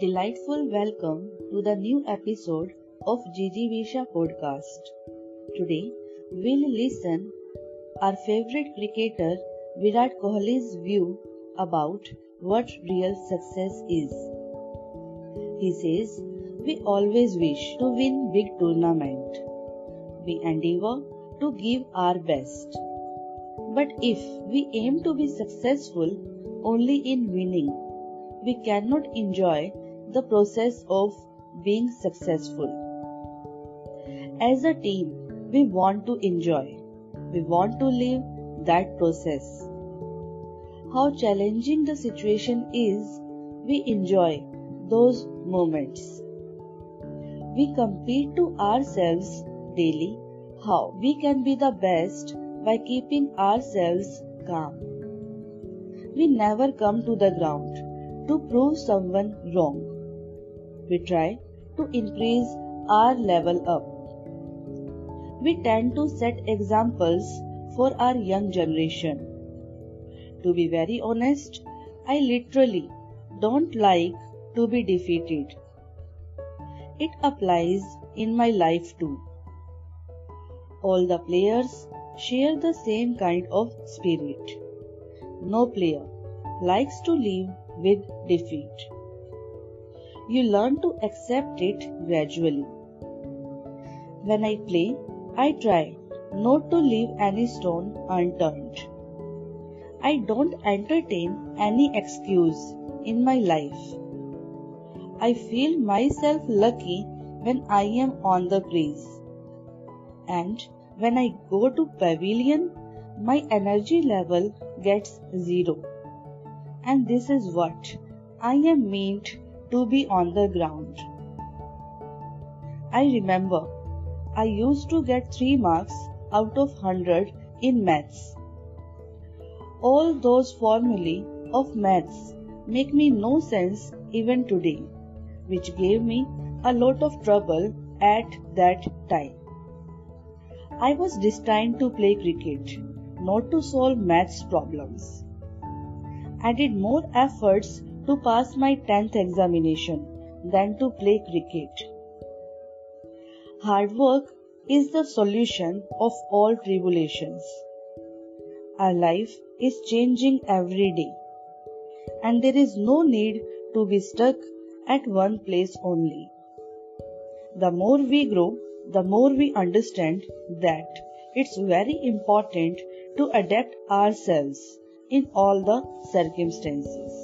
delightful welcome to the new episode of Gigi Visha podcast. Today we'll listen our favorite cricketer Virat Kohli's view about what real success is. He says, we always wish to win big tournament. We endeavor to give our best. But if we aim to be successful only in winning, we cannot enjoy the process of being successful. As a team, we want to enjoy. We want to live that process. How challenging the situation is, we enjoy those moments. We compete to ourselves daily how we can be the best by keeping ourselves calm. We never come to the ground to prove someone wrong. We try to increase our level up. We tend to set examples for our young generation. To be very honest, I literally don't like to be defeated. It applies in my life too. All the players share the same kind of spirit. No player likes to live with defeat. You learn to accept it gradually. When I play, I try not to leave any stone unturned. I don't entertain any excuse in my life. I feel myself lucky when I am on the crease. And when I go to pavilion, my energy level gets zero. And this is what I am meant to be on the ground. I remember I used to get 3 marks out of 100 in maths. All those formulae of maths make me no sense even today, which gave me a lot of trouble at that time. I was destined to play cricket, not to solve maths problems. I did more efforts to pass my 10th examination than to play cricket. Hard work is the solution of all tribulations. Our life is changing every day, and there is no need to be stuck at one place only. The more we grow, the more we understand that it's very important to adapt ourselves in all the circumstances.